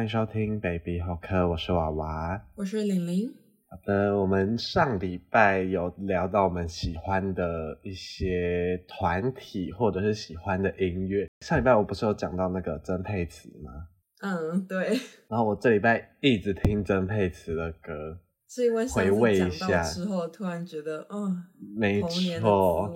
欢迎收听 Baby 好客，我是娃娃，我是玲玲。好的，我们上礼拜有聊到我们喜欢的一些团体或者是喜欢的音乐。上礼拜我不是有讲到那个曾沛慈吗？嗯，对。然后我这礼拜一直听曾沛慈的歌，是因为回味一下之后，突然觉得，嗯，没错。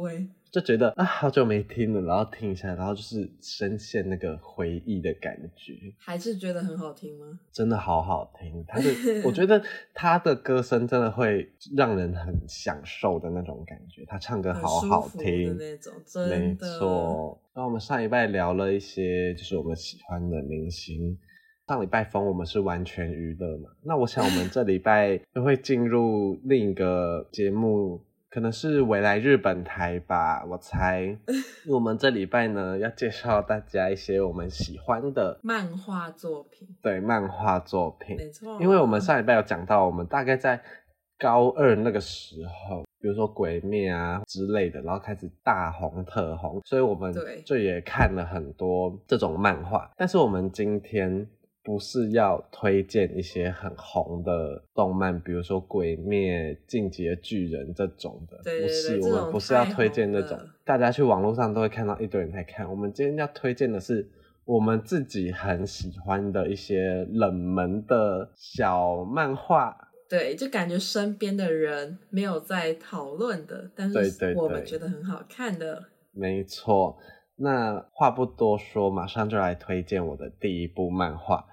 就觉得啊，好久没听了，然后听一下，然后就是深陷那个回忆的感觉。还是觉得很好听吗？真的好好听，他的 我觉得他的歌声真的会让人很享受的那种感觉。他唱歌好好听的那种，真的。没错。那我们上礼拜聊了一些，就是我们喜欢的明星。上礼拜封我们是完全娱乐嘛，那我想我们这礼拜就会进入另一个节目。可能是未来日本台吧，我猜。我们这礼拜呢，要介绍大家一些我们喜欢的漫画作品。对，漫画作品，没错。因为我们上礼拜有讲到，我们大概在高二那个时候，比如说《鬼灭》啊之类的，然后开始大红特红，所以我们就也看了很多这种漫画。但是我们今天。不是要推荐一些很红的动漫，比如说《鬼灭》《进击的巨人》这种的，对对对，不是，我们不是要推荐那种，大家去网络上都会看到一堆人在看。我们今天要推荐的是我们自己很喜欢的一些冷门的小漫画，对，就感觉身边的人没有在讨论的，但是我们觉得很好看的。没错，那话不多说，马上就来推荐我的第一部漫画。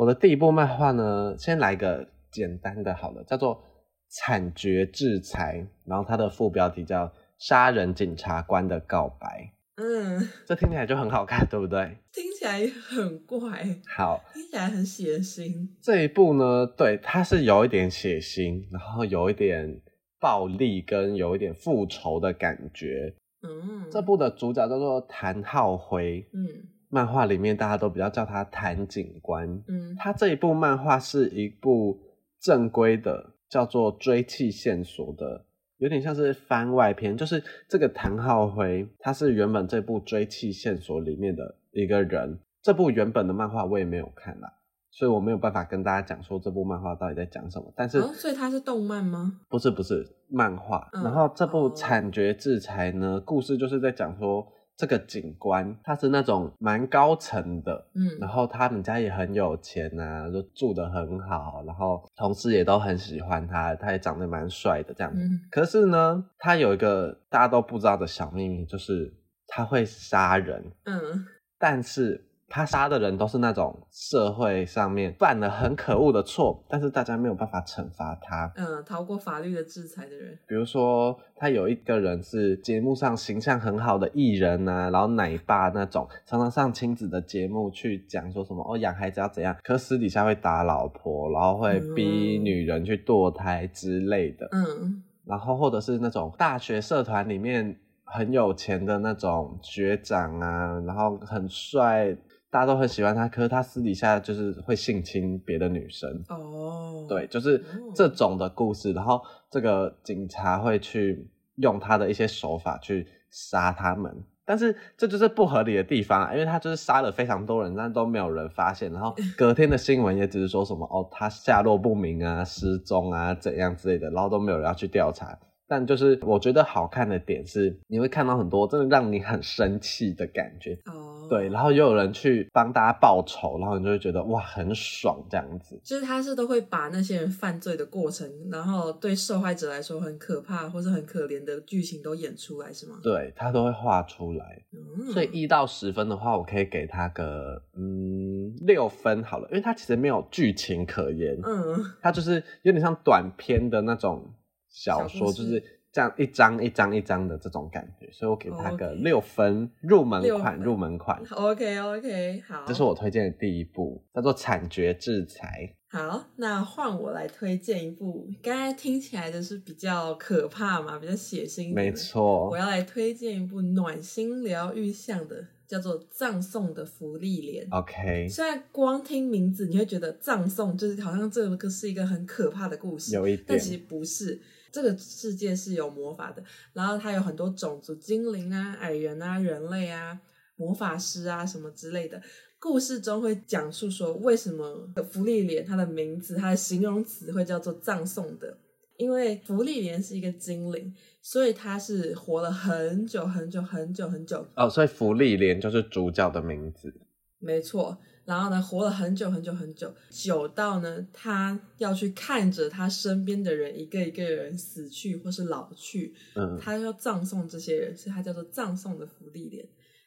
我的第一部漫画呢，先来个简单的好了，叫做《惨绝制裁》，然后它的副标题叫《杀人检察官的告白》。嗯，这听起来就很好看，对不对？听起来很怪。好，听起来很血腥。这一部呢，对，它是有一点血腥，然后有一点暴力，跟有一点复仇的感觉。嗯，这部的主角叫做谭浩辉。嗯。漫画里面大家都比较叫他谭警官，嗯，他这一部漫画是一部正规的，叫做追气线索的，有点像是番外篇。就是这个谭浩辉，他是原本这部追气线索里面的一个人。这部原本的漫画我也没有看啦，所以我没有办法跟大家讲说这部漫画到底在讲什么。但是，哦，所以它是动漫吗？不是，不是漫画。嗯，然后这部惨绝制裁呢，哦，故事就是在讲说。这个警官他是那种蛮高层的，嗯，然后他们家也很有钱啊，就住得很好，然后同事也都很喜欢他，他也长得蛮帅的这样子。嗯，可是呢，他有一个大家都不知道的小秘密，就是他会杀人，嗯，但是。他杀的人都是那种社会上面犯了很可恶的错，但是大家没有办法惩罚他，嗯，逃过法律的制裁的人。比如说，他有一个人是节目上形象很好的艺人啊，然后奶爸那种，常常上亲子的节目去讲说什么哦，养孩子要怎样，可是私底下会打老婆，然后会逼女人去堕胎之类的，嗯，然后或者是那种大学社团里面很有钱的那种学长啊，然后很帅。大家都很喜欢他，可是他私底下就是会性侵别的女生。哦，oh. 对，就是这种的故事。然后这个警察会去用他的一些手法去杀他们，但是这就是不合理的地方啊，因为他就是杀了非常多人，但都没有人发现。然后隔天的新闻也只是说什么哦，他下落不明啊，失踪啊，怎样之类的，然后都没有人要去调查。但就是我觉得好看的点是，你会看到很多真的让你很生气的感觉哦，对，然后又有人去帮大家报仇，然后你就会觉得哇，很爽这样子。就是他是都会把那些人犯罪的过程，然后对受害者来说很可怕或是很可怜的剧情都演出来，是吗？对，他都会画出来。嗯，所以一到十分的话，我可以给他个嗯六分好了，因为他其实没有剧情可言，嗯，他就是有点像短片的那种。小说就是这样一张一张一张的这种感觉，所以我给他个六分入门款，入门款。OK OK，好，这是我推荐的第一部，叫做《惨绝制裁》。好，那换我来推荐一部，刚才听起来就是比较可怕嘛，比较血腥。没错，我要来推荐一部暖心疗愈向的，叫做《葬送的福利莲》。OK，虽然光听名字你会觉得葬送就是好像这个是一个很可怕的故事，有一点，但其实不是。这个世界是有魔法的，然后它有很多种族，精灵啊、矮人啊、人类啊，魔法师啊什么之类的。故事中会讲述说，为什么福利莲它的名字，它的形容词会叫做葬送的，因为福利莲是一个精灵，所以它是活了很久很久很久很久。哦，所以福利莲就是主角的名字。没错。然后呢，活了很久很久很久，久到呢，他要去看着他身边的人一个一个人死去或是老去，嗯，他要葬送这些人，所以他叫做葬送的福利莲。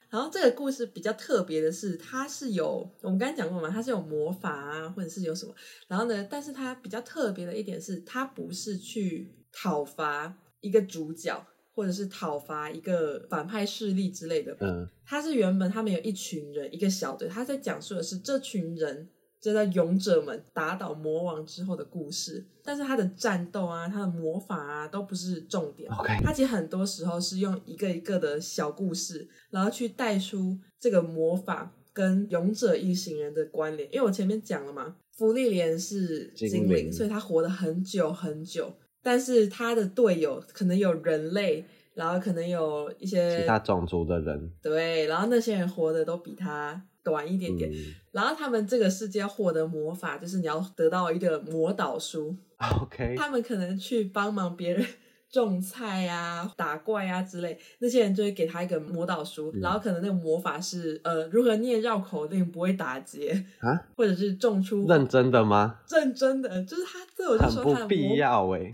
然后这个故事比较特别的是，它是有我们刚才讲过嘛，它是有魔法啊，或者是有什么。然后呢，但是它比较特别的一点是，它不是去讨伐一个主角。或者是讨伐一个反派势力之类的，嗯，他是原本他们有一群人，一个小队，他在讲述的是这群人就在勇者们打倒魔王之后的故事，但是他的战斗啊，他的魔法啊都不是重点，OK，他其实很多时候是用一个一个的小故事，然后去带出这个魔法跟勇者一行人的关联，因为我前面讲了嘛，芙莉莲是精灵，精灵，所以他活了很久很久。但是他的队友可能有人类，然后可能有一些其他种族的人，对，然后那些人活的都比他短一点点，嗯、然后他们这个世界获得魔法，就是你要得到一个魔导书，OK，他们可能去帮忙别人。种菜啊，打怪啊之类，那些人就会给他一个魔导书，嗯、然后可能那个魔法是呃如何念绕口令不会打结啊，或者是种出认真的吗？认真的，就是他这我就说他必要哎。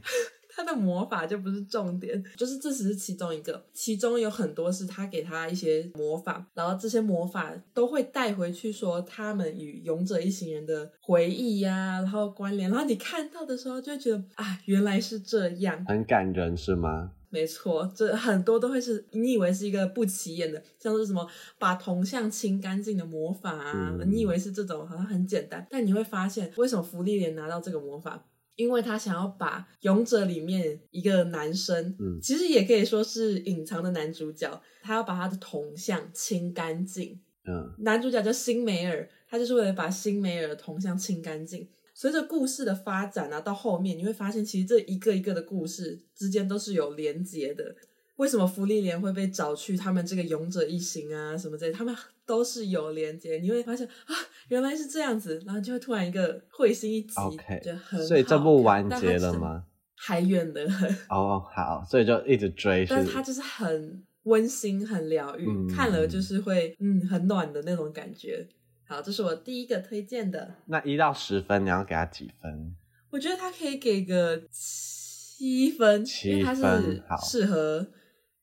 他的魔法就不是重点，就是这只是其中一个，其中有很多是他给他一些魔法，然后这些魔法都会带回去说他们与勇者一行人的回忆呀、啊，然后关联，然后你看到的时候就会觉得啊，原来是这样，很感人是吗？没错，这很多都会是你以为是一个不起眼的，像是什么把铜像清干净的魔法啊，嗯、你以为是这种好像很简单，但你会发现为什么芙莉莲拿到这个魔法？因为他想要把勇者里面一个男生，嗯，其实也可以说是隐藏的男主角，他要把他的铜像清干净。嗯，男主角叫辛梅尔，他就是为了把辛梅尔的铜像清干净。随着故事的发展啊，到后面你会发现，其实这一个一个的故事之间都是有连结的。为什么芙莉莲会被找去他们这个勇者一行啊？什么之类，他们都是有连接。你会发现啊，原来是这样子，然后就会突然一个会心一击，okay, 就很好。所以这部完结了吗？还远的很。哦，好，所以就一直追。但是它就是很温馨、很疗愈，嗯、看了就是会嗯很暖的那种感觉。好，这是我第一个推荐的。那一到十分，你要给他几分？我觉得他可以给个七分，七分，因为它是适合。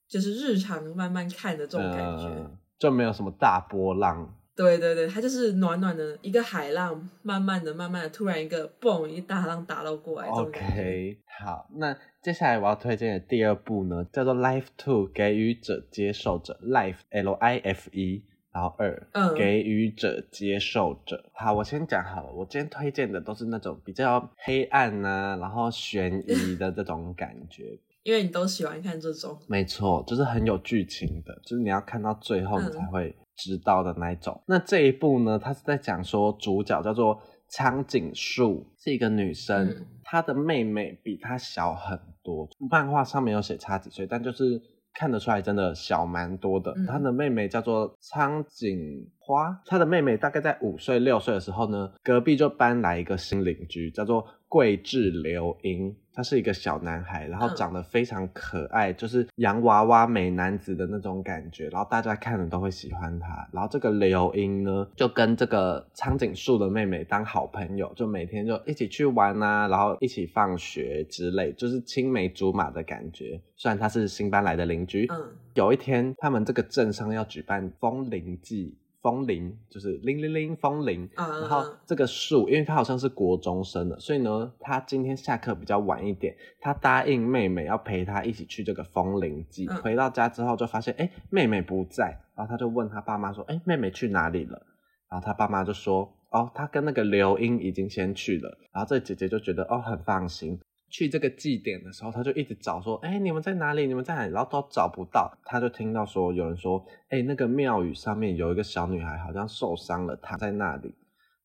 就是日常慢慢看的这种感觉，呃，就没有什么大波浪。对对对，它就是暖暖的一个海浪，慢慢的、慢慢的，突然一个嘣，一大浪打到过来。OK，好，那接下来我要推荐的第二部呢，叫做《Life Two》，给予者接受者，Life L I F E，然后二，嗯，给予者接受者。好，我先讲好了，我今天推荐的都是那种比较黑暗啊，然后悬疑的这种感觉。因为你都喜欢看这种，没错，就是很有剧情的，就是你要看到最后你才会知道的那一种。嗯、那这一部呢，它是在讲说主角叫做苍井树，是一个女生，嗯、她的妹妹比她小很多，漫画上面有写差几岁，但就是看得出来真的小蛮多的。她、嗯、的妹妹叫做苍井花，她的妹妹大概在五岁六岁的时候呢，隔壁就搬来一个新邻居，叫做桂治流英。他是一个小男孩，然后长得非常可爱，嗯、就是洋娃娃美男子的那种感觉，然后大家看了都会喜欢他。然后这个流英呢，就跟这个苍井树的妹妹当好朋友，就每天就一起去玩啊，然后一起放学之类，就是青梅竹马的感觉。虽然他是新搬来的邻居，嗯，有一天他们这个镇上要举办风铃祭。风铃就是铃铃铃风铃，然后这个树，因为他好像是国中生的，所以呢，他今天下课比较晚一点，他答应妹妹要陪他一起去这个风铃祭。回到家之后就发现，哎，妹妹不在，然后他就问他爸妈说，哎，妹妹去哪里了？然后他爸妈就说，哦，他跟那个刘英已经先去了。然后这姐姐就觉得，哦，很放心。去这个祭典的时候，他就一直找说：“哎，你们在哪里？你们在哪里？”然后都找不到。他就听到说有人说：“哎，那个庙宇上面有一个小女孩，好像受伤了，躺在那里。”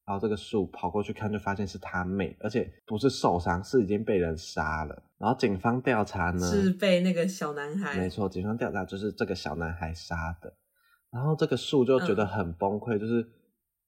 然后这个树跑过去看，就发现是他妹，而且不是受伤，是已经被人杀了。然后警方调查呢，是被那个小男孩。没错，警方调查就是这个小男孩杀的。然后这个树就觉得很崩溃，嗯、就是。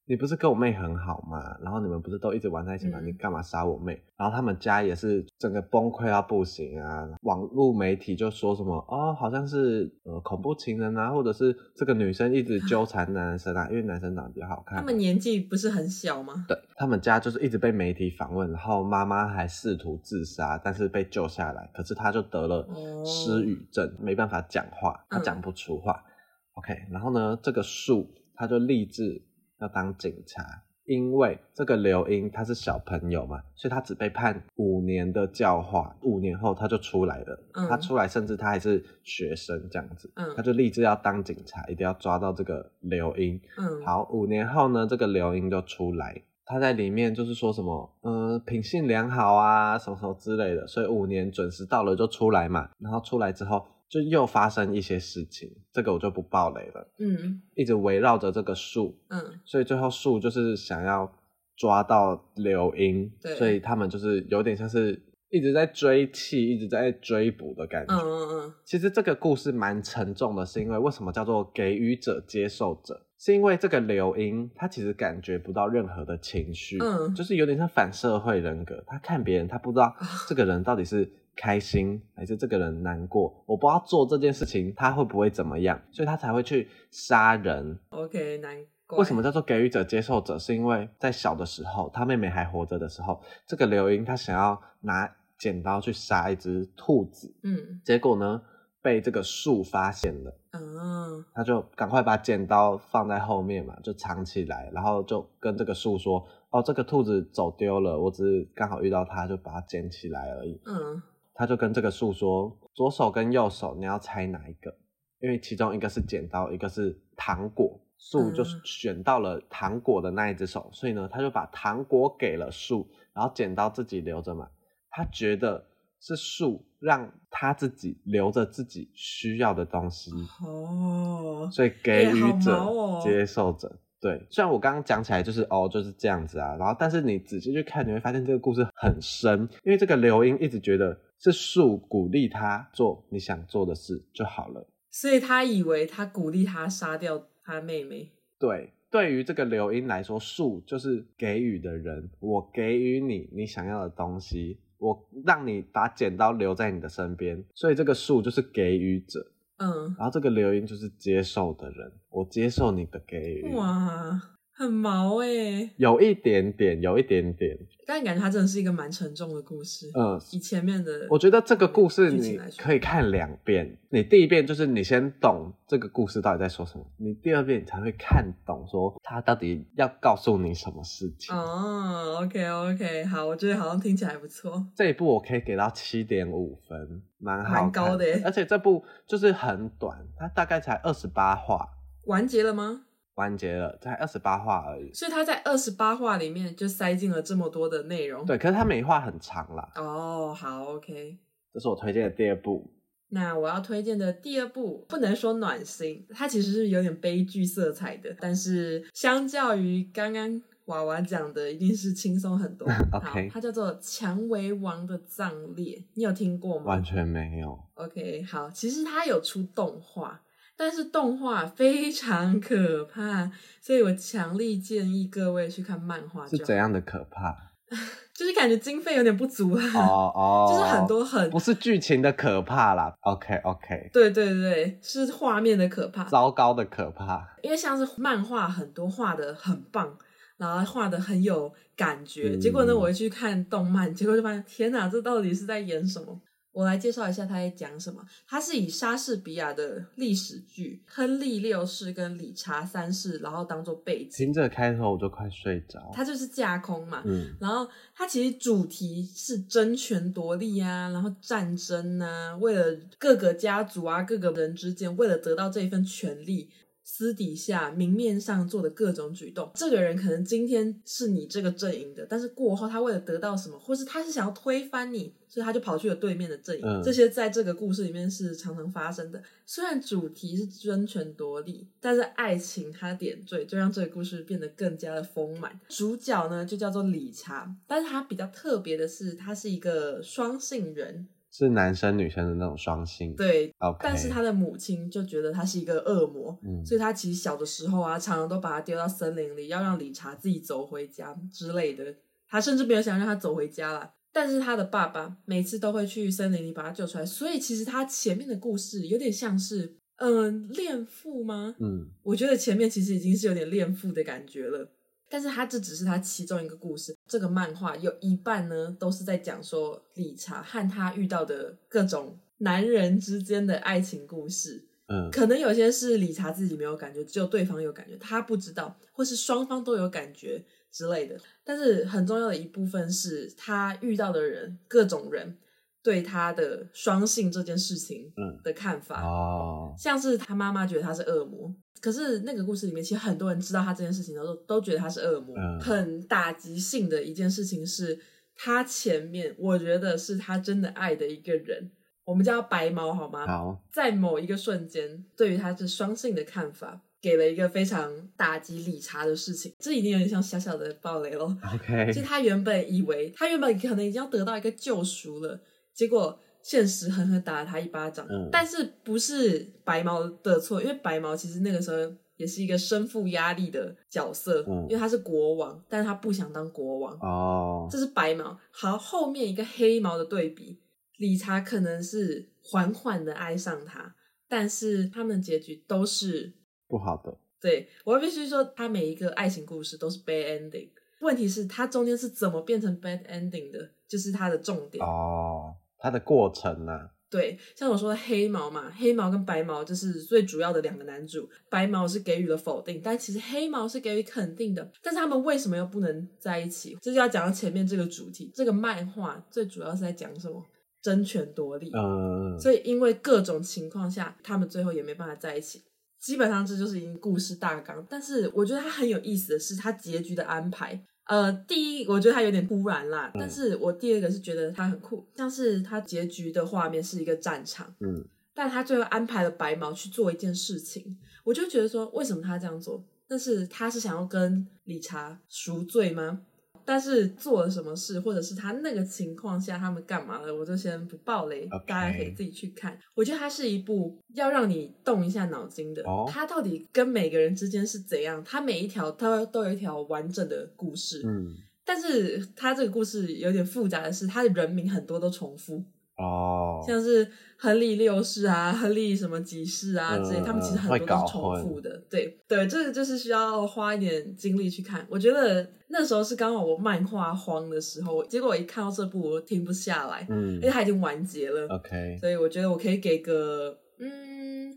你不是跟我妹很好吗？然后你们不是都一直玩在一起吗？嗯、你干嘛杀我妹？然后他们家也是整个崩溃到不行啊！网络媒体就说什么哦，好像是呃恐怖情人啊，或者是这个女生一直纠缠男生啊，因为男生长得比较好看。他们年纪不是很小吗？对，他们家就是一直被媒体访问，然后妈妈还试图自杀，但是被救下来，可是她就得了失语症，哦、没办法讲话，她讲不出话。嗯、OK，然后呢，这个树他就立志。要当警察，因为这个刘英他是小朋友嘛，所以他只被判五年的教化，五年后他就出来了。嗯、他出来，甚至他还是学生这样子，嗯、他就立志要当警察，一定要抓到这个刘英。嗯，好，五年后呢，这个刘英就出来，他在里面就是说什么，嗯、呃，品性良好啊，什么什么之类的，所以五年准时到了就出来嘛。然后出来之后。就又发生一些事情，这个我就不爆雷了。嗯，一直围绕着这个树，嗯，所以最后树就是想要抓到刘英，对，所以他们就是有点像是一直在追气，一直在追捕的感觉。嗯嗯嗯。其实这个故事蛮沉重的，是因为为什么叫做给予者接受者？是因为这个刘英他其实感觉不到任何的情绪，嗯，就是有点像反社会人格，他看别人他不知道这个人到底是。开心还是这个人难过？我不知道做这件事情他会不会怎么样，所以他才会去杀人。OK，难怪。为什么叫做给予者接受者？是因为在小的时候，他妹妹还活着的时候，这个刘英他想要拿剪刀去杀一只兔子，嗯，结果呢被这个树发现了，嗯，他就赶快把剪刀放在后面嘛，就藏起来，然后就跟这个树说：“哦，这个兔子走丢了，我只是刚好遇到它，就把它捡起来而已。”嗯。他就跟这个树说：“左手跟右手，你要猜哪一个？因为其中一个是剪刀，一个是糖果。树就选到了糖果的那一只手，所以呢，他就把糖果给了树，然后剪刀自己留着嘛。他觉得是树让他自己留着自己需要的东西哦，所以给予者接受者。”对，虽然我刚刚讲起来就是哦就是这样子啊，然后但是你仔细去看，你会发现这个故事很深，因为这个刘英一直觉得是树鼓励他做你想做的事就好了，所以他以为他鼓励他杀掉他妹妹。对，对于这个刘英来说，树就是给予的人，我给予你你想要的东西，我让你把剪刀留在你的身边，所以这个树就是给予者。嗯，然后这个留言就是接受的人，我接受你的给予。哇，很毛哎，有一点点，有一点点。但感觉它真的是一个蛮沉重的故事。嗯，以前面的，我觉得这个故事你可以看两遍。你第一遍就是你先懂这个故事到底在说什么，你第二遍你才会看懂说他到底要告诉你什么事情。哦，OK OK，好，我觉得好像听起来还不错。这一部我可以给到七点五分，蛮好，蛮高的。而且这部就是很短，它大概才二十八话。完结了吗？完结了，才二十八话而已。所以他在二十八话里面就塞进了这么多的内容。对，可是他每一话很长啦。哦，好，OK。这是我推荐的第二部。那我要推荐的第二部不能说暖心，它其实是有点悲剧色彩的。但是相较于刚刚娃娃讲的，一定是轻松很多。OK。它叫做《蔷薇王的葬列》，你有听过吗？完全没有。OK，好，其实它有出动画。但是动画非常可怕，所以我强力建议各位去看漫画。是怎样的可怕？就是感觉经费有点不足啊。哦哦，就是很多很不是剧情的可怕啦。OK OK，对对对，是画面的可怕，糟糕的可怕。因为像是漫画很多画的很棒，然后画的很有感觉，嗯、结果呢，我一去看动漫，结果就发现天哪，这到底是在演什么？我来介绍一下他在讲什么。他是以莎士比亚的历史剧《亨利六世》跟《理查三世》，然后当做背景。听这个开头我就快睡着。他就是架空嘛，嗯，然后他其实主题是争权夺利啊，然后战争啊，为了各个家族啊，各个人之间，为了得到这一份权利。私底下明面上做的各种举动，这个人可能今天是你这个阵营的，但是过后他为了得到什么，或是他是想要推翻你，所以他就跑去了对面的阵营。嗯、这些在这个故事里面是常常发生的。虽然主题是争权夺利，但是爱情它的点缀，就让这个故事变得更加的丰满。主角呢就叫做理查，但是他比较特别的是，他是一个双性人。是男生女生的那种双性。对。但是他的母亲就觉得他是一个恶魔，嗯，所以他其实小的时候啊，常常都把他丢到森林里，要让理查自己走回家之类的。他甚至没有想让他走回家啦。但是他的爸爸每次都会去森林里把他救出来，所以其实他前面的故事有点像是，嗯，恋父吗？嗯，我觉得前面其实已经是有点恋父的感觉了。但是他这只是他其中一个故事。这个漫画有一半呢，都是在讲说理查和他遇到的各种男人之间的爱情故事。嗯，可能有些是理查自己没有感觉，只有对方有感觉，他不知道，或是双方都有感觉之类的。但是很重要的一部分是他遇到的人，各种人。对他的双性这件事情的看法，嗯哦、像是他妈妈觉得他是恶魔，可是那个故事里面其实很多人知道他这件事情的时候，都觉得他是恶魔。嗯、很打击性的一件事情是，他前面我觉得是他真的爱的一个人，我们叫白毛好吗？好，在某一个瞬间，对于他是双性的看法，给了一个非常打击理查的事情，这已经有点像小小的暴雷了。OK，就他原本以为他原本可能已经要得到一个救赎了。结果现实狠狠打了他一巴掌，嗯、但是不是白毛的错，因为白毛其实那个时候也是一个身负压力的角色，嗯、因为他是国王，但是他不想当国王。哦，这是白毛。好，后面一个黑毛的对比，理查可能是缓缓的爱上他，但是他们结局都是不好的。对，我必须说，他每一个爱情故事都是 bad ending。问题是，他中间是怎么变成 bad ending 的，就是他的重点。哦。它的过程呢、啊？对，像我说的黑毛嘛，黑毛跟白毛就是最主要的两个男主。白毛是给予了否定，但其实黑毛是给予肯定的。但是他们为什么又不能在一起？这就要讲到前面这个主题。这个漫画最主要是在讲什么？争权夺利。嗯。所以因为各种情况下，他们最后也没办法在一起。基本上这就是一个故事大纲。但是我觉得它很有意思的是，它结局的安排。呃，第一，我觉得他有点突然啦，嗯、但是我第二个是觉得他很酷，像是他结局的画面是一个战场，嗯，但他最后安排了白毛去做一件事情，我就觉得说，为什么他这样做？但是他是想要跟理查赎罪吗？但是做了什么事，或者是他那个情况下他们干嘛了，我就先不爆雷.大家可以自己去看。我觉得它是一部要让你动一下脑筋的。哦，它到底跟每个人之间是怎样？它每一条它都有一条完整的故事。嗯，但是它这个故事有点复杂的是，它的人名很多都重复。哦，oh. 像是亨利六世啊，亨利什么几世啊之类，嗯、他们其实很多都是重复的。对对，这个就是需要花一点精力去看。我觉得那时候是刚好我漫画荒的时候，结果我一看到这部我停不下来，嗯，因为它已经完结了。OK，所以我觉得我可以给个嗯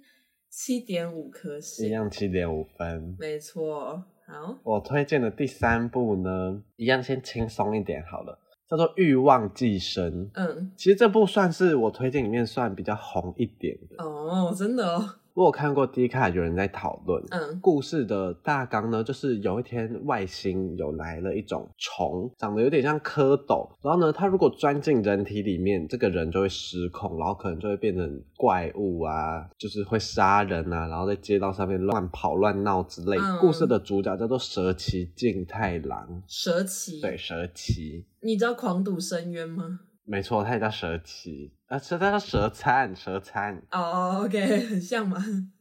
七点五颗星，一样七点五分，没错。好，我推荐的第三部呢，一样先轻松一点好了。叫做《欲望寄生》，嗯，其实这部算是我推荐里面算比较红一点的哦，真的哦。我有看过 D 卡有人在讨论，嗯，故事的大纲呢，就是有一天外星有来了一种虫，长得有点像蝌蚪，然后呢，它如果钻进人体里面，这个人就会失控，然后可能就会变成怪物啊，就是会杀人啊，然后在街道上面乱跑乱闹之类。嗯，故事的主角叫做蛇崎静太郎，蛇崎，对，蛇崎。你知道狂赌深渊吗？没错，他也叫蛇崎啊，蛇他叫蛇餐，蛇餐。哦、oh,，OK，很像吗？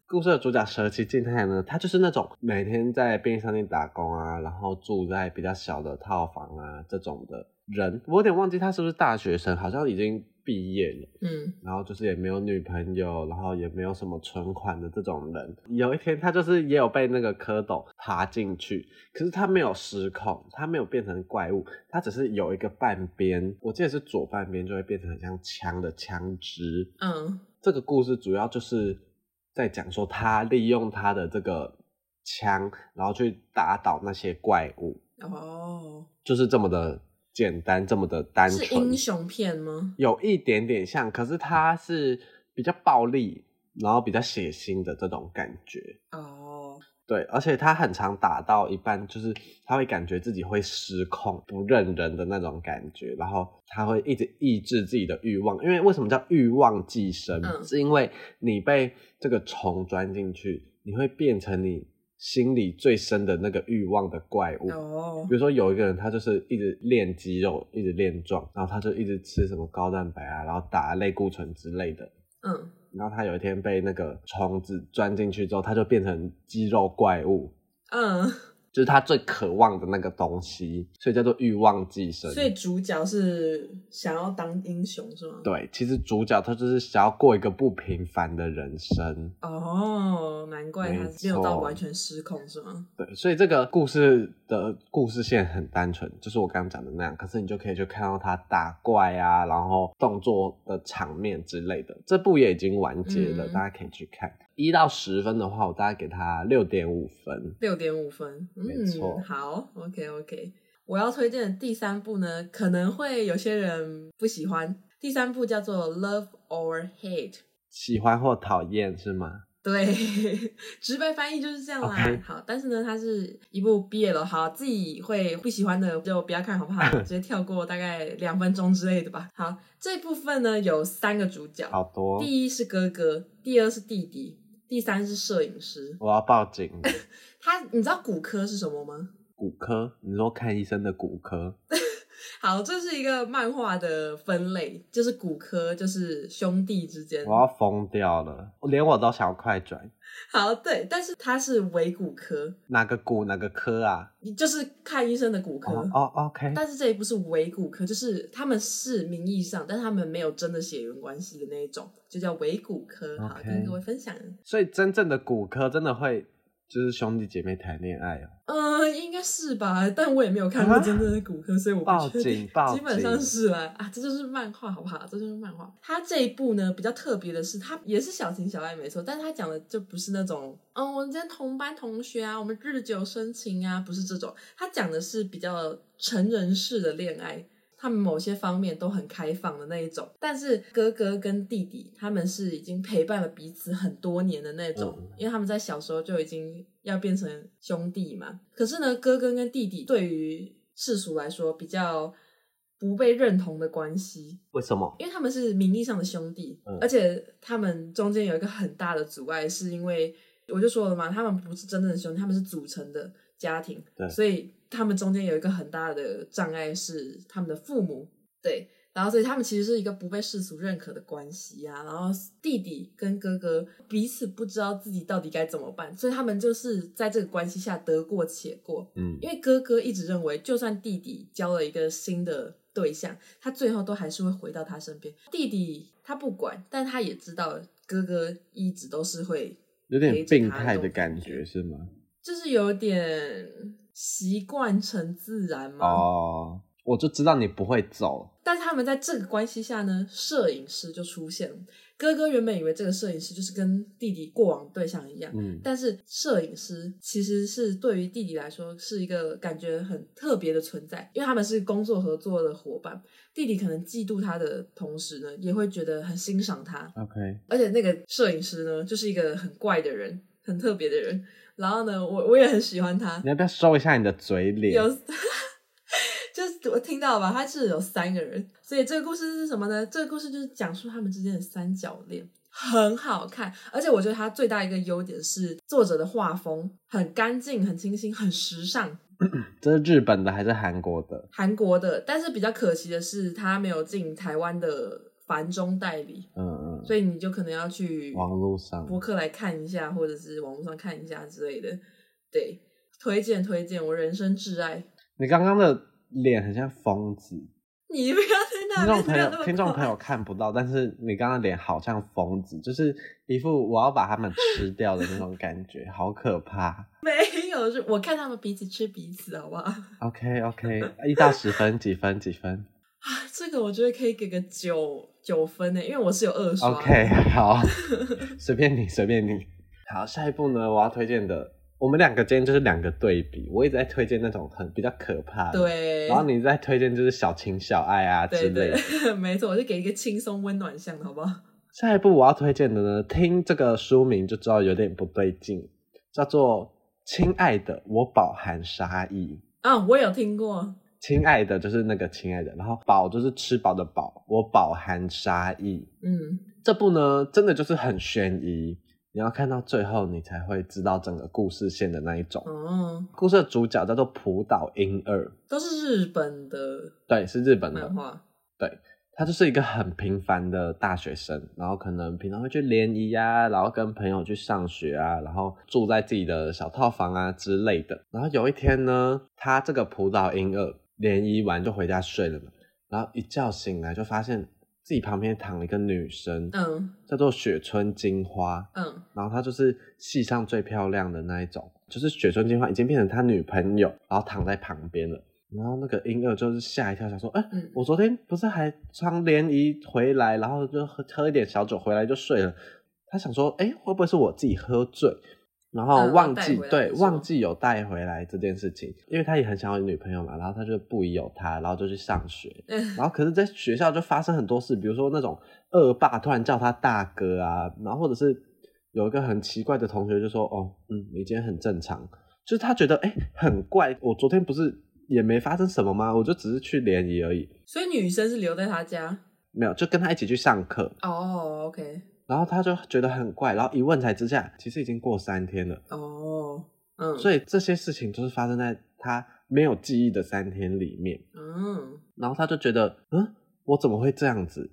故事的主角蛇崎静太呢，他就是那种每天在便利商店打工啊，然后住在比较小的套房啊这种的人。我有点忘记他是不是大学生，好像已经。毕业了，嗯，然后就是也没有女朋友，然后也没有什么存款的这种人。有一天，他就是也有被那个蝌蚪爬进去，可是他没有失控，他没有变成怪物，他只是有一个半边，我记得是左半边就会变成很像枪的枪支。嗯，这个故事主要就是在讲说他利用他的这个枪，然后去打倒那些怪物。哦，就是这么的。简单这么的单纯，是英雄片吗？有一点点像，可是它是比较暴力，然后比较血腥的这种感觉。哦，对，而且他很常打到一半，就是他会感觉自己会失控、不认人的那种感觉，然后他会一直抑制自己的欲望。因为为什么叫欲望寄生？嗯，是因为你被这个虫钻进去，你会变成你心里最深的那个欲望的怪物。哦，比如说有一个人，他就是一直练肌肉，一直练壮，然后他就一直吃什么高蛋白啊，然后打类固醇之类的。嗯，然后他有一天被那个虫子钻进去之后，他就变成肌肉怪物。嗯。就是他最渴望的那个东西，所以叫做欲望寄生。所以主角是想要当英雄是吗？对，其实主角他就是想要过一个不平凡的人生。哦，难怪他没有到完全失控是吗？对，所以这个故事的故事线很单纯，就是我刚刚讲的那样。可是你就可以去看到他打怪啊，然后动作的场面之类的。这部也已经完结了，嗯、大家可以去看。一到十分的话，我大概给他六点五分。六点五分，没错。好，OK OK。我要推荐的第三部呢，可能会有些人不喜欢。第三部叫做《Love or Hate》，喜欢或讨厌是吗？对，直白翻译就是这样啦。Okay. 好，但是呢，它是一部 BL，好，自己会不喜欢的就不要看好不好？直接跳过大概两分钟之类的吧。好，这部分呢有三个主角，好多。第一是哥哥，第二是弟弟。第三是摄影师，我要报警。他，你知道骨科是什么吗？骨科，你说看医生的骨科。好，这是一个漫画的分类，就是骨科，就是兄弟之间。我要疯掉了，连我都想要快转。好，对，但是它是伪骨科，哪个骨哪个科啊？你就是看医生的骨科哦。哦，OK。但是这一部是伪骨科，就是他们是名义上，但他们没有真的血缘关系的那一种，就叫伪骨科。好，跟各位分享。所以真正的骨科真的会。就是兄弟姐妹谈恋爱哦、喔，嗯、呃，应该是吧，但我也没有看过真正的骨科，所以我不确定。报警，报警，基本上是啦，啊，这就是漫画，好不好？这就是漫画。他这一部呢，比较特别的是，他也是小情小爱没错，但是他讲的就不是那种，嗯，我们今天同班同学啊，我们日久生情啊，不是这种。他讲的是比较成人式的恋爱。他们某些方面都很开放的那一种，但是哥哥跟弟弟他们是已经陪伴了彼此很多年的那种，嗯、因为他们在小时候就已经要变成兄弟嘛。可是呢，哥哥跟弟弟对于世俗来说比较不被认同的关系。为什么？因为他们是名义上的兄弟，嗯、而且他们中间有一个很大的阻碍，是因为我就说了嘛，他们不是真正的兄弟，他们是组成的家庭，对，所以。他们中间有一个很大的障碍是他们的父母，对，然后所以他们其实是一个不被世俗认可的关系啊。然后弟弟跟哥哥彼此不知道自己到底该怎么办，所以他们就是在这个关系下得过且过。嗯，因为哥哥一直认为，就算弟弟交了一个新的对象，他最后都还是会回到他身边。弟弟他不管，但他也知道哥哥一直都是会有点病态的感觉，是吗？就是有点。习惯成自然吗？哦，我就知道你不会走。但是他们在这个关系下呢，摄影师就出现了。哥哥原本以为这个摄影师就是跟弟弟过往对象一样，嗯，但是摄影师其实是对于弟弟来说是一个感觉很特别的存在，因为他们是工作合作的伙伴。弟弟可能嫉妒他的同时呢，也会觉得很欣赏他。OK，而且那个摄影师呢，就是一个很怪的人，很特别的人。然后呢，我我也很喜欢他。你要不要收一下你的嘴脸？有，就是我听到吧，他是有三个人，所以这个故事是什么呢？这个故事就是讲述他们之间的三角恋，很好看。而且我觉得它最大一个优点是作者的画风很干净、很清新、很时尚。这是日本的还是韩国的？韩国的，但是比较可惜的是，他没有进台湾的。繁中代理，嗯嗯，所以你就可能要去网络上博客来看一下，或者是网络上看一下之类的。对，推荐推荐，我人生挚爱。你刚刚的脸很像疯子，你不要在那。听众朋友，听众朋友看不到，但是你刚刚脸好像疯子，就是一副我要把他们吃掉的那种感觉，好可怕。没有，是我看他们彼此吃彼此，好不好？OK OK，一到十分，几分几分？啊，这个我觉得可以给个九。九分呢，因为我是有二刷。OK，好，随便你，随便你。好，下一步呢，我要推荐的，我们两个今天就是两个对比。我一直在推荐那种很比较可怕的，对。然后你在推荐就是小情小爱啊之类的。对对，没错，我就给一个轻松温暖向的，好不好？下一步我要推荐的呢，听这个书名就知道有点不对劲，叫做《亲爱的，我饱含杀意》啊，我有听过。亲爱的，就是那个亲爱的，然后饱就是吃饱的饱，我饱含杀意。嗯，这部呢，真的就是很悬疑，你要看到最后，你才会知道整个故事线的那一种。哦，故事的主角叫做浦岛英二，都是日本的，对，是日本的漫画。对，他就是一个很平凡的大学生，然后可能平常会去联谊啊，然后跟朋友去上学啊，然后住在自己的小套房啊之类的。然后有一天呢，他这个浦岛英二联谊完就回家睡了嘛，然后一觉醒来就发现。自己旁边躺了一个女生，嗯，叫做雪村金花，嗯，然后她就是戏上最漂亮的那一种，就是雪村金花已经变成他女朋友，然后躺在旁边了。然后那个婴儿就是吓一跳，想说，哎、欸，嗯、我昨天不是还穿联谊回来，然后就喝喝一点小酒回来就睡了。他想说，哎、欸，会不会是我自己喝醉？然后忘记、嗯、对，忘记有带回来这件事情，因为他也很想要女朋友嘛，然后他就不疑有他，然后就去上学。嗯、然后可是，在学校就发生很多事，比如说那种恶霸突然叫他大哥啊，然后或者是有一个很奇怪的同学就说：“哦，嗯，你今天很正常。”就是他觉得哎很怪，我昨天不是也没发生什么吗？我就只是去联谊而已。所以女生是留在他家？没有，就跟他一起去上课。哦、oh,，OK。然后他就觉得很怪，然后一问才知下，其实已经过三天了。哦，嗯，所以这些事情都是发生在他没有记忆的三天里面。嗯，然后他就觉得，嗯，我怎么会这样子？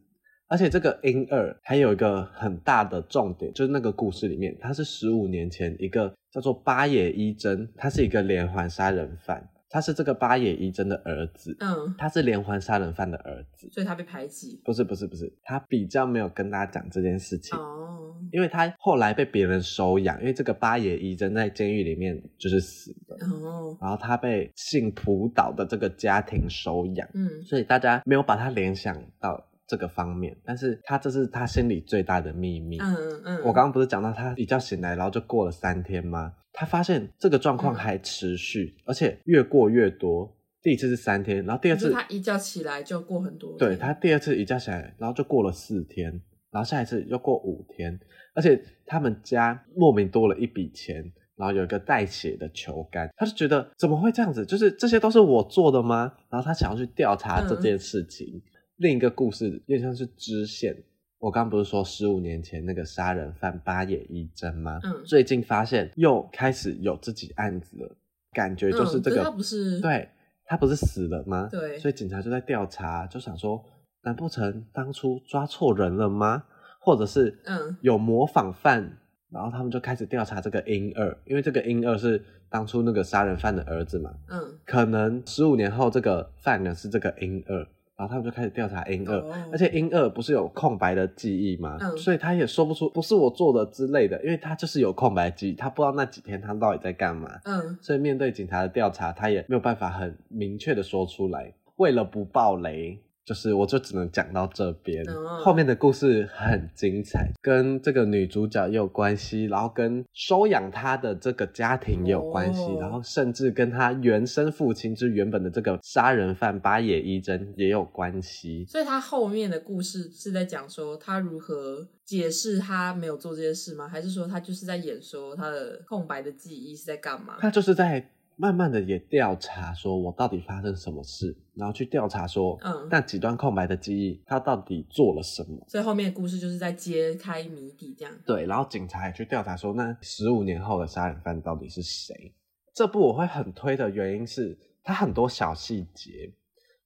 而且这个英二还有一个很大的重点，就是那个故事里面，他是十五年前一个叫做八野一真，他是一个连环杀人犯。他是这个八野一真的儿子，嗯，他是连环杀人犯的儿子，所以他被排挤。不是不是不是，他比较没有跟大家讲这件事情哦，因为他后来被别人收养，因为这个八野一真在监狱里面就是死的哦，然后他被姓浦岛的这个家庭收养，嗯，所以大家没有把他联想到这个方面，但是他这是他心里最大的秘密，嗯嗯，嗯，我刚刚不是讲到他一觉醒来，然后就过了三天吗？他发现这个状况还持续，嗯、而且越过越多。第一次是三天，然后第二次他一觉起来就过很多。对，他第二次一觉起来，然后就过了四天，然后下一次又过五天，而且他们家莫名多了一笔钱，然后有一个带血的球杆，他就觉得怎么会这样子？就是这些都是我做的吗？然后他想要去调查这件事情。嗯、另一个故事有点像是支线。我刚刚不是说十五年前那个杀人犯八野一真吗？嗯，最近发现又开始有自己案子了，感觉就是这个，嗯、他不是对，他不是死了吗？对，所以警察就在调查，就想说，难不成当初抓错人了吗？或者是嗯，有模仿犯，嗯、然后他们就开始调查这个婴儿，因为这个婴儿是当初那个杀人犯的儿子嘛，嗯，可能十五年后这个犯人是这个英二。然后他们就开始调查英二，oh. 而且 N 二不是有空白的记忆吗？嗯，所以他也说不出不是我做的之类的，因为他就是有空白记忆，他不知道那几天他到底在干嘛。嗯，所以面对警察的调查，他也没有办法很明确的说出来。为了不爆雷。就是，我就只能讲到这边，嗯、后面的故事很精彩，跟这个女主角也有关系，然后跟收养她的这个家庭也有关系，哦、然后甚至跟她原生父亲，就是原本的这个杀人犯八野一真也有关系。所以他后面的故事是在讲说他如何解释他没有做这些事吗？还是说他就是在演说他的空白的记忆是在干嘛？他就是在。慢慢的也调查，说我到底发生什么事，然后去调查说，嗯，那几段空白的记忆，他到底做了什么？所以后面的故事就是在揭开谜底，这样。对，然后警察也去调查说，那十五年后的杀人犯到底是谁？这部我会很推的原因是，它很多小细节，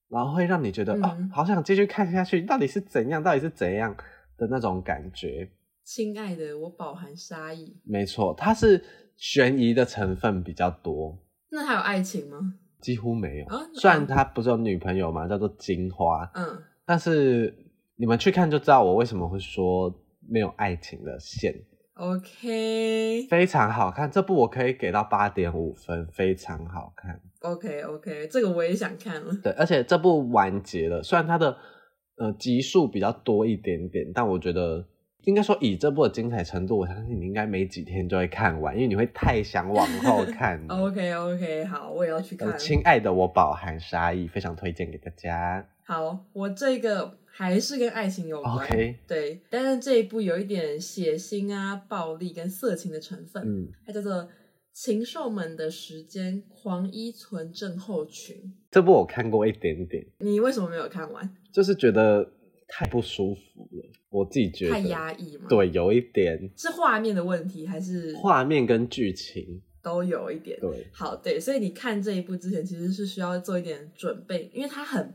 然后会让你觉得，嗯、哦，好想继续看下去，到底是怎样，到底是怎样的那种感觉。亲爱的，我饱含杀意。没错，它是悬疑的成分比较多。那还有爱情吗？几乎没有。啊、虽然他不是有女朋友嘛，叫做金花。嗯。但是你们去看就知道我为什么会说没有爱情的线。OK。非常好看，这部我可以给到八点五分，非常好看。OK OK，这个我也想看了。对，而且这部完结了，虽然它的呃集数比较多一点点，但我觉得。应该说，以这部的精彩程度，我相信你应该没几天就会看完，因为你会太想往后 看。OK OK，好，我也要去看。亲爱的，我饱含杀意，非常推荐给大家。好，我这个还是跟爱情有关。OK，对，但是这一部有一点血腥啊、暴力跟色情的成分。嗯，它叫做《禽兽们的时间：狂依存症候群》。这部我看过一点点。你为什么没有看完？就是觉得太不舒服了。我自己觉得太压抑嘛。对，有一点是画面的问题，还是画面跟剧情都有一点？对，好，对，所以你看这一部之前，其实是需要做一点准备，因为它很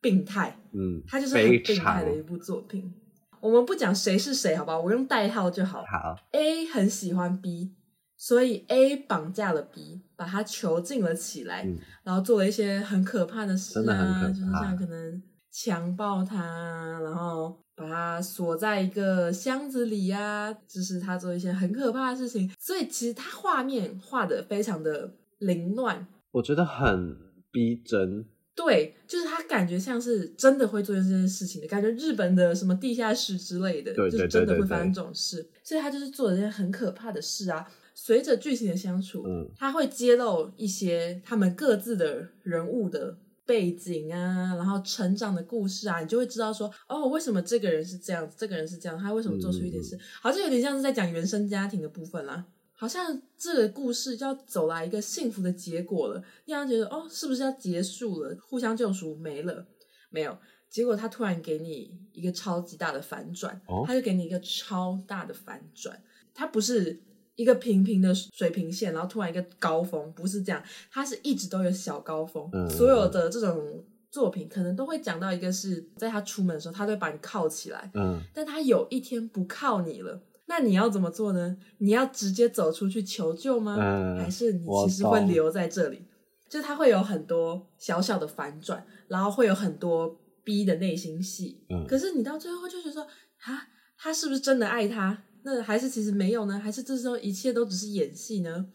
病态，嗯，它就是很病态的一部作品。我们不讲谁是谁，好不好？我用代号就好。好，A 很喜欢 B，所以 A 绑架了 B，把他囚禁了起来，嗯、然后做了一些很可怕的事啊，就是像可能强暴他，然后把他锁在一个箱子里啊，就是他做一些很可怕的事情。所以其实他画面画的非常的凌乱，我觉得很逼真。对，就是他感觉像是真的会做这件事情的感觉，日本的什么地下室之类的，就是真的会发生这种事，所以他就是做了一件很可怕的事啊。随着剧情的相处，嗯，他会揭露一些他们各自的人物的背景啊，然后成长的故事啊，你就会知道说，哦，为什么这个人是这样子，这个人是这样，他为什么做出一点事，嗯，好像有点像是在讲原生家庭的部分啦。好像这个故事就要走来一个幸福的结果了，让人觉得哦，是不是要结束了？互相救赎没了？没有，结果他突然给你一个超级大的反转，哦、他就给你一个超大的反转，他不是一个平平的水平线，然后突然一个高峰，不是这样，他是一直都有小高峰。嗯、所有的这种作品可能都会讲到一个是在他出门的时候，他都会把你铐起来，嗯，但他有一天不铐你了。那你要怎么做呢？你要直接走出去求救吗？嗯、还是你其实会留在这里？就他会有很多小小的反转，然后会有很多逼的内心戏。嗯、可是你到最后就觉得说，啊，他是不是真的爱他？那还是其实没有呢？还是这时候一切都只是演戏呢？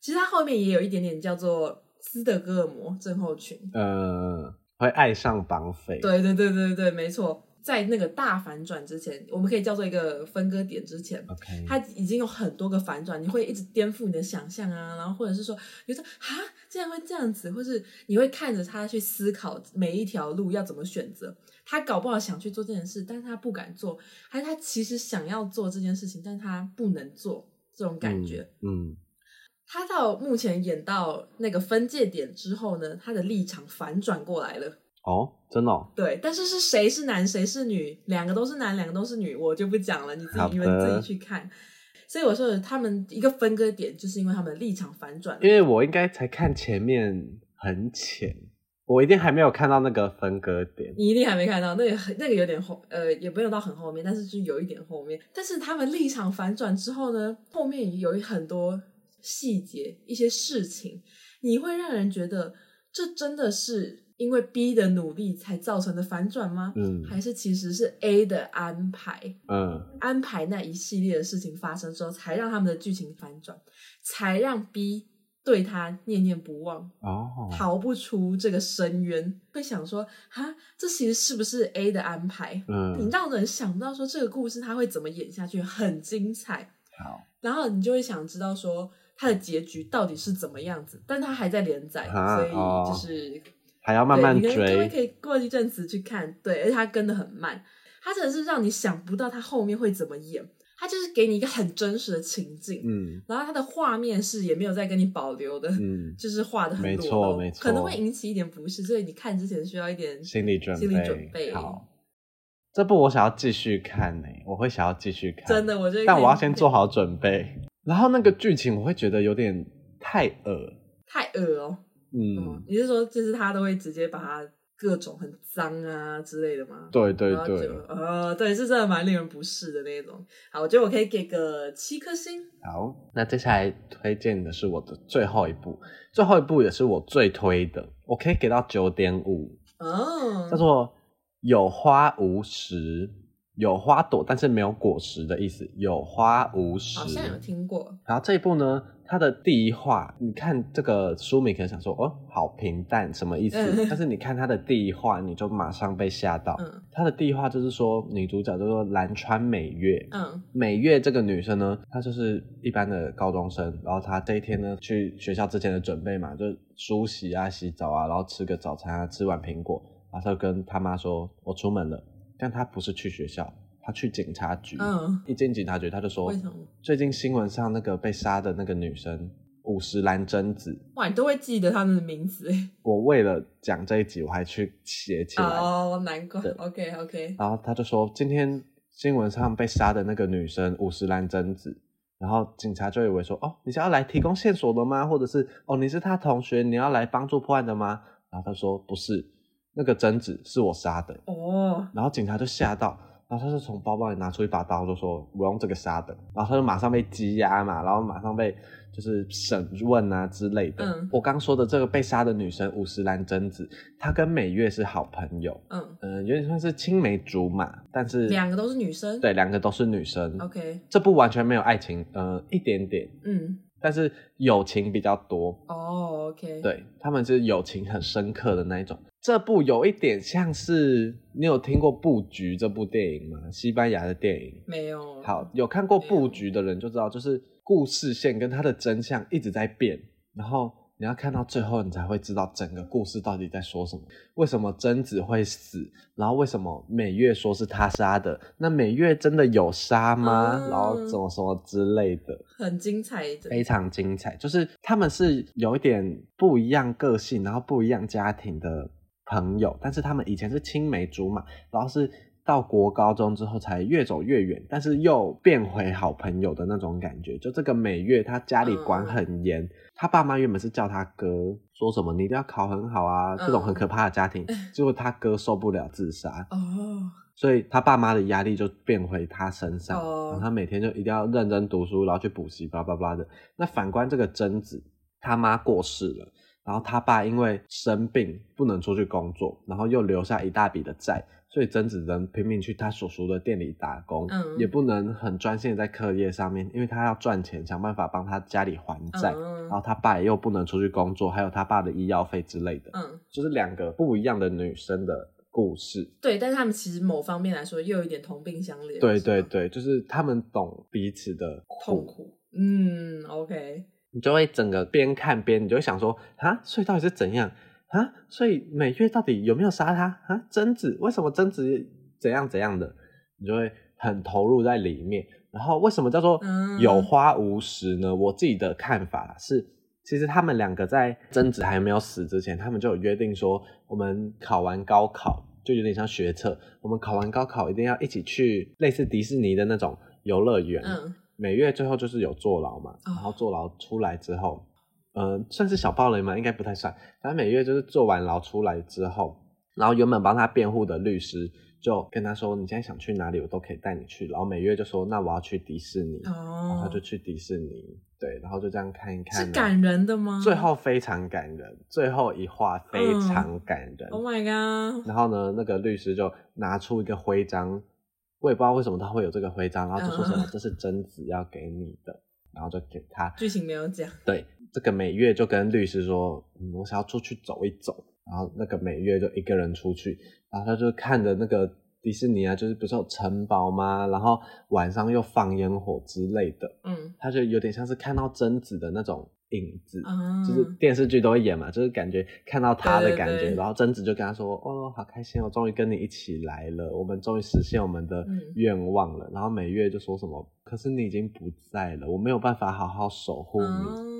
其实他后面也有一点点叫做斯德哥尔摩症候群。呃，会爱上绑匪。对对对对对，没错。在那个大反转之前，我们可以叫做一个分割点之前，Okay. 它已经有很多个反转，你会一直颠覆你的想象啊，然后或者是说，你说啊，竟然会这样子，或是你会看着他去思考每一条路要怎么选择。他搞不好想去做这件事，但是他不敢做，还是他其实想要做这件事情，但是他不能做，这种感觉。嗯，嗯，他到目前演到那个分界点之后呢，他的立场反转过来了。哦，真的哦？对，但是是谁是男谁是女，两个都是男，两个都是女，我就不讲了，你自己你们自己去看。所以我说他们一个分割点，就是因为他们的立场反转。因为我应该才看前面很浅，我一定还没有看到那个分割点。你一定还没看到那个，那个有点后，呃，也不用到很后面，但是就有一点后面。但是他们立场反转之后呢，后面有很多细节，一些事情，你会让人觉得这真的是。因为 B 的努力才造成的反转吗？嗯，还是其实是 A 的安排？嗯，安排那一系列的事情发生之后，才让他们的剧情反转，才让 B 对他念念不忘，哦，逃不出这个深渊。会想说，哈，这其实是不是 A 的安排？嗯，你让人想不到说这个故事他会怎么演下去，很精彩。好，然后你就会想知道说他的结局到底是怎么样子，但他还在连载，啊、所以就是。哦还要慢慢追，可以可以过一阵子去看，对，而且他跟的很慢，他真的是让你想不到他后面会怎么演，他就是给你一个很真实的情境，嗯，然后他的画面是也没有再跟你保留的，嗯，就是画的很裸露，没错，没错，可能会引起一点不适，所以你看之前需要一点心理准备，心理准备。好，这部我想要继续看呢，我会想要继续看，真的，我觉得，但我要先做好准备，然后那个剧情我会觉得有点太恶，太恶哦。嗯，你是说就是他都会直接把他各种很脏啊之类的吗？对对对，呃，对，是真的蛮令人不适的那种。好，我觉得我可以给个七颗星。好，那接下来推荐的是我的最后一部，最后一部也是我最推的，我可以给到九点五。哦，叫做有花无实，有花朵但是没有果实的意思，有花无实。好像有听过。然后这一部呢？它的第一话，你看这个书名可能想说哦，好平淡，什么意思？嗯、但是你看它的第一话，你就马上被吓到。嗯，它的第一话就是说女主角叫做蓝川美月。嗯，美月这个女生呢，她就是一般的高中生，然后她这一天呢去学校之前的准备嘛，就梳洗啊、洗澡啊，然后吃个早餐啊，吃完苹果，然后她就跟她妈说：“我出门了。”但她不是去学校。他去警察局，嗯，一进警察局，他就说：“为什么？最近新闻上那个被杀的那个女生五十岚真子，哇，你都会记得他们的名字？我为了讲这一集，我还去写起来。哦，难怪。OK OK。然后他就说，今天新闻上被杀的那个女生五十岚真子，然后警察就以为说，哦，你是要来提供线索的吗？或者是，哦，你是他同学，你要来帮助破案的吗？然后他说不是，那个贞子是我杀的。哦，然后警察就吓到。然后他就从包包里拿出一把刀，就说：“我用这个杀的。”然后他就马上被羁押嘛，然后马上被就是审问啊之类的。嗯，我刚说的这个被杀的女生五十岚真子，她跟美月是好朋友。嗯嗯、呃，有点算是青梅竹马，但是两个都是女生。对，两个都是女生。OK，这部完全没有爱情，呃，一点点。嗯。但是友情比较多哦，OK，对，他们是友情很深刻的那一种。这部有一点像是你有听过《布局》这部电影吗？西班牙的电影没有。好，有看过《布局》的人就知道，就是故事线跟它的真相一直在变，然后。你要看到最后，你才会知道整个故事到底在说什么。为什么贞子会死？然后为什么美月说是他杀的？那美月真的有杀吗？嗯、然后怎么什么之类的，很精彩的，非常精彩。就是他们是有一点不一样个性，然后不一样家庭的朋友，但是他们以前是青梅竹马，然后是到国高中之后才越走越远，但是又变回好朋友的那种感觉。就这个美月，他家里管很严。嗯他爸妈原本是叫他哥，说什么你一定要考很好啊，这种很可怕的家庭，结果他哥受不了自杀，哦，所以他爸妈的压力就变回他身上，哦，然后他每天就一定要认真读书，然后去补习，巴拉巴拉的。那反观这个贞子，他妈过世了，然后他爸因为生病不能出去工作，然后又留下一大笔的债。所以真子能拼命去他叔叔的店里打工，嗯，也不能很专心在课业上面，因为他要赚钱，想办法帮他家里还债。嗯，然后他爸也又不能出去工作，还有他爸的医药费之类的。嗯，就是两个不一样的女生的故事。对，但是他们其实某方面来说又有一点同病相怜。对对对，就是他们懂彼此的痛苦。嗯，OK。你就会整个边看边，你就会想说啊，所以到底是怎样？啊，所以美月到底有没有杀他啊？贞子为什么贞子怎样怎样的？你就会很投入在里面。然后为什么叫做有花无实呢？嗯、我自己的看法是，其实他们两个在贞子还没有死之前，他们就有约定说，我们考完高考就有点像学测，我们考完高考一定要一起去类似迪士尼的那种游乐园。嗯、美月最后就是有坐牢嘛，然后坐牢出来之后。呃，算是小暴雷吗？应该不太算。反正美月就是坐完牢出来之后，然后原本帮他辩护的律师就跟他说：“你现在想去哪里，我都可以带你去。”然后每月就说：“那我要去迪士尼。”哦，然后他就去迪士尼。对，然后就这样看一看。是感人的吗？最后非常感人，最后一话非常感人。Oh my god！然后呢，那个律师就拿出一个徽章，我也不知道为什么他会有这个徽章，然后就说什么：“这是贞子要给你的。”然后就给他。剧情没有讲。对。这个美月就跟律师说：“嗯，我想要出去走一走。”然后那个美月就一个人出去，然后他就看着那个迪士尼啊，就是不是有城堡吗？然后晚上又放烟火之类的，嗯，他就有点像是看到贞子的那种影子，嗯，就是电视剧都会演嘛，就是感觉看到他的感觉。对对对，然后贞子就跟他说：“哦，好开心，我终于跟你一起来了，我们终于实现我们的愿望了。嗯”然后美月就说什么：“可是你已经不在了，我没有办法好好守护你。嗯”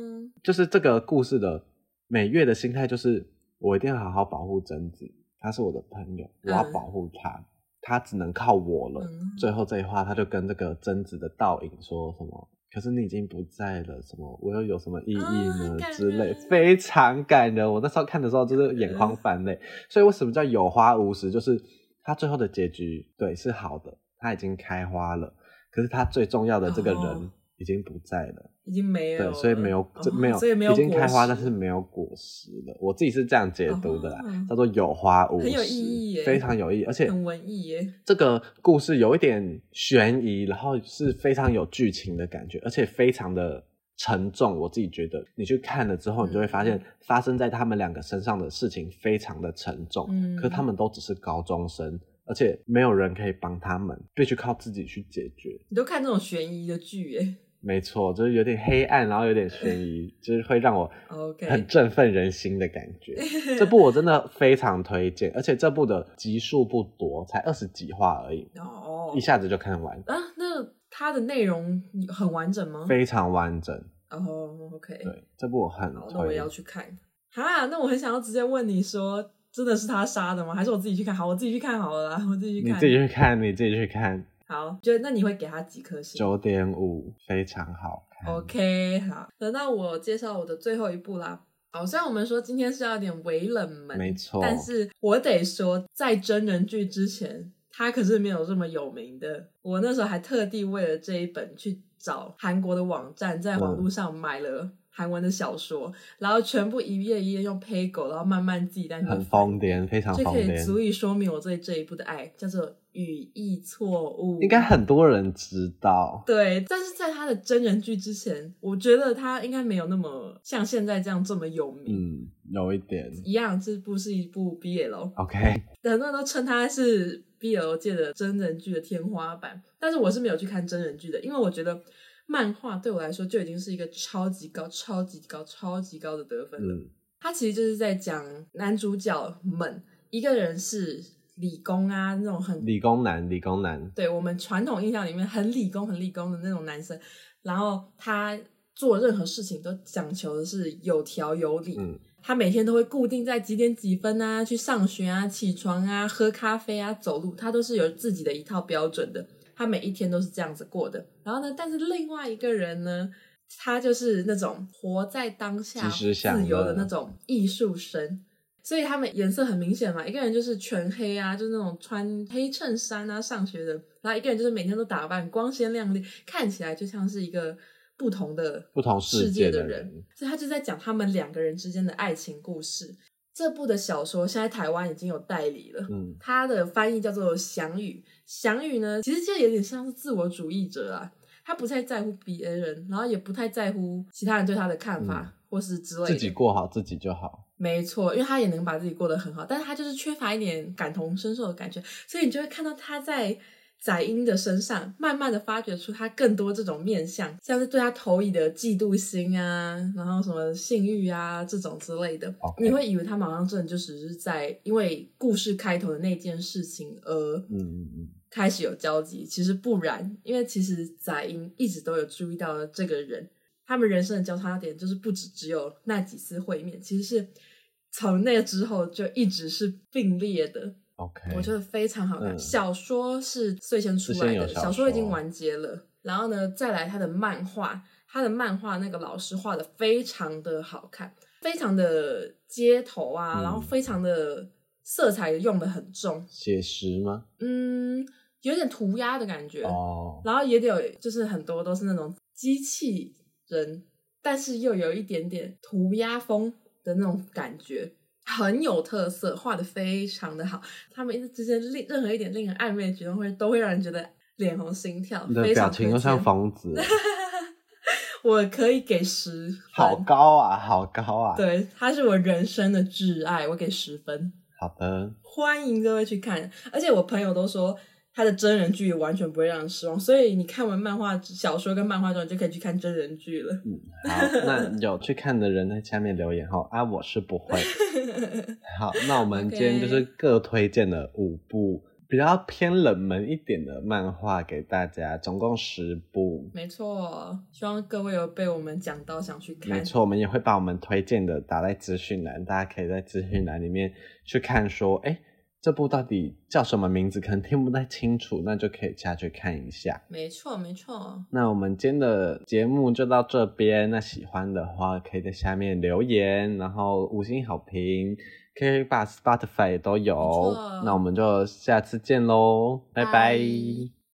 就是这个故事的每月的心态，就是我一定要好好保护贞子，她是我的朋友，我要保护她，嗯、他只能靠我了。嗯、最后这一话，他就跟这个贞子的倒影说什么？可是你已经不在了，什么？我又有什么意义呢？啊、之类，非常感人。我那时候看的时候，就是眼眶泛泪。嗯、所以为什么叫有花无实？就是他最后的结局，对，是好的，他已经开花了。可是他最重要的这个人。哦已经不在了，已经没有，对，所以没有，没有，所以没有，已经开花，但是没有果实了。我自己是这样解读的啦，哦、叫做有花无实，很有意义耶，非常有意义，而且很文艺耶。这个故事有一点悬疑，然后是非常有剧情的感觉，而且非常的沉重。我自己觉得，你去看了之后，你就会发现发生在他们两个身上的事情非常的沉重。嗯，可是他们都只是高中生。而且没有人可以帮他们，必须靠自己去解决。你都看这种悬疑的剧耶？没错，就是有点黑暗，然后有点悬疑，就是会让我很振奋人心的感觉。这部我真的 非常推荐，而且这部的集数不多，才二十几话而已，哦，oh. 一下子就看完啊。那它的内容很完整吗？非常完整。哦、oh,，OK。对，这部我很推，那我也要去看。哈，那我很想要直接问你说。真的是他杀的吗？还是我自己去看？好，我自己去看好了啦，我自己去看。你自己去看，你自己去看。好，觉得那你会给他几颗星？九点五，非常好看。OK，好，等到我介绍我的最后一部啦。好，虽然我们说今天是要有点微冷门，没错，但是我得说，在真人剧之前，他可是没有这么有名的。我那时候还特地为了这一本去找韩国的网站，在网络上买了韩文的小说，嗯、然后全部一页一页用 Peigo，然后慢慢记，但是很疯癫，非常疯癫，就可以足以说明我对这一部的爱，叫做。语义错误，应该很多人知道。对，但是在他的真人剧之前，我觉得他应该没有那么像现在这样这么有名。嗯，有一点一样，这部是一部 BL。OK，很多人都称他是 BL 界的真人剧的天花板，但是我是没有去看真人剧的，因为我觉得漫画对我来说就已经是一个超级高、超级高、超级高的得分了。嗯，他其实就是在讲男主角们，一个人是。理工啊，那种很理工男，理工男，对我们传统印象里面很理工、很理工的那种男生，然后他做任何事情都讲求的是有条有理。嗯，他每天都会固定在几点几分啊去上学啊、起床啊、喝咖啡啊、走路，他都是有自己的一套标准的。他每一天都是这样子过的。然后呢，但是另外一个人呢，他就是那种活在当下、自由的那种艺术生。所以他们颜色很明显嘛，一个人就是全黑啊，就是那种穿黑衬衫啊上学的，然后一个人就是每天都打扮光鲜亮丽，看起来就像是一个不同的不同世界的人。所以他就在讲他们两个人之间的爱情故事。这部的小说现在台湾已经有代理了，嗯，他的翻译叫做翔宇。翔宇呢，其实就有点像是自我主义者啊，他不太在乎别人，然后也不太在乎其他人对他的看法。嗯或是之类的，自己过好自己就好。没错，因为他也能把自己过得很好，但是他就是缺乏一点感同身受的感觉，所以你就会看到他在宰英的身上，慢慢的发掘出他更多这种面相，像是对他投以的嫉妒心啊，然后什么性欲啊这种之类的。Okay. 你会以为他马上真的就只是在因为故事开头的那件事情而嗯嗯嗯开始有交集，其实不然，因为其实宰英一直都有注意到了这个人。他们人生的交叉点就是不止只有那几次会面，其实是从那之后就一直是并列的。OK，我觉得非常好看。嗯、小说是最先出来的，小说，小说已经完结了。然后呢，再来他的漫画，他的漫画那个老师画的非常的好看，非常的街头啊，嗯、然后非常的色彩用的很重，写实吗？嗯，有点涂鸦的感觉哦。然后也有就是很多都是那种机器。人，但是又有一点点涂鸦风的那种感觉，很有特色，画的非常的好。他们之间令任何一点令人暧昧的举动，会都会让人觉得脸红心跳。你的表情又像疯子，我可以给十分，好高啊，好高啊！对，他是我人生的挚爱，我给十分。好的，欢迎各位去看，而且我朋友都说。他的真人剧完全不会让人失望，所以你看完漫画、小说跟漫画之后，你就可以去看真人剧了。嗯，好，那有去看的人在下面留言哈。啊，我是不会。好，那我们 今天就是各推荐了五部比较偏冷门一点的漫画给大家，总共十部。没错，希望各位有被我们讲到想去看。没错，我们也会把我们推荐的打在资讯栏，大家可以在资讯栏里面去看，说，哎。这部到底叫什么名字？可能听不太清楚，那就可以下去看一下。没错，没错。那我们今天的节目就到这边。那喜欢的话，可以在下面留言，然后五星好评，可以把 Spotify 都有。那我们就下次见喽，拜拜。拜。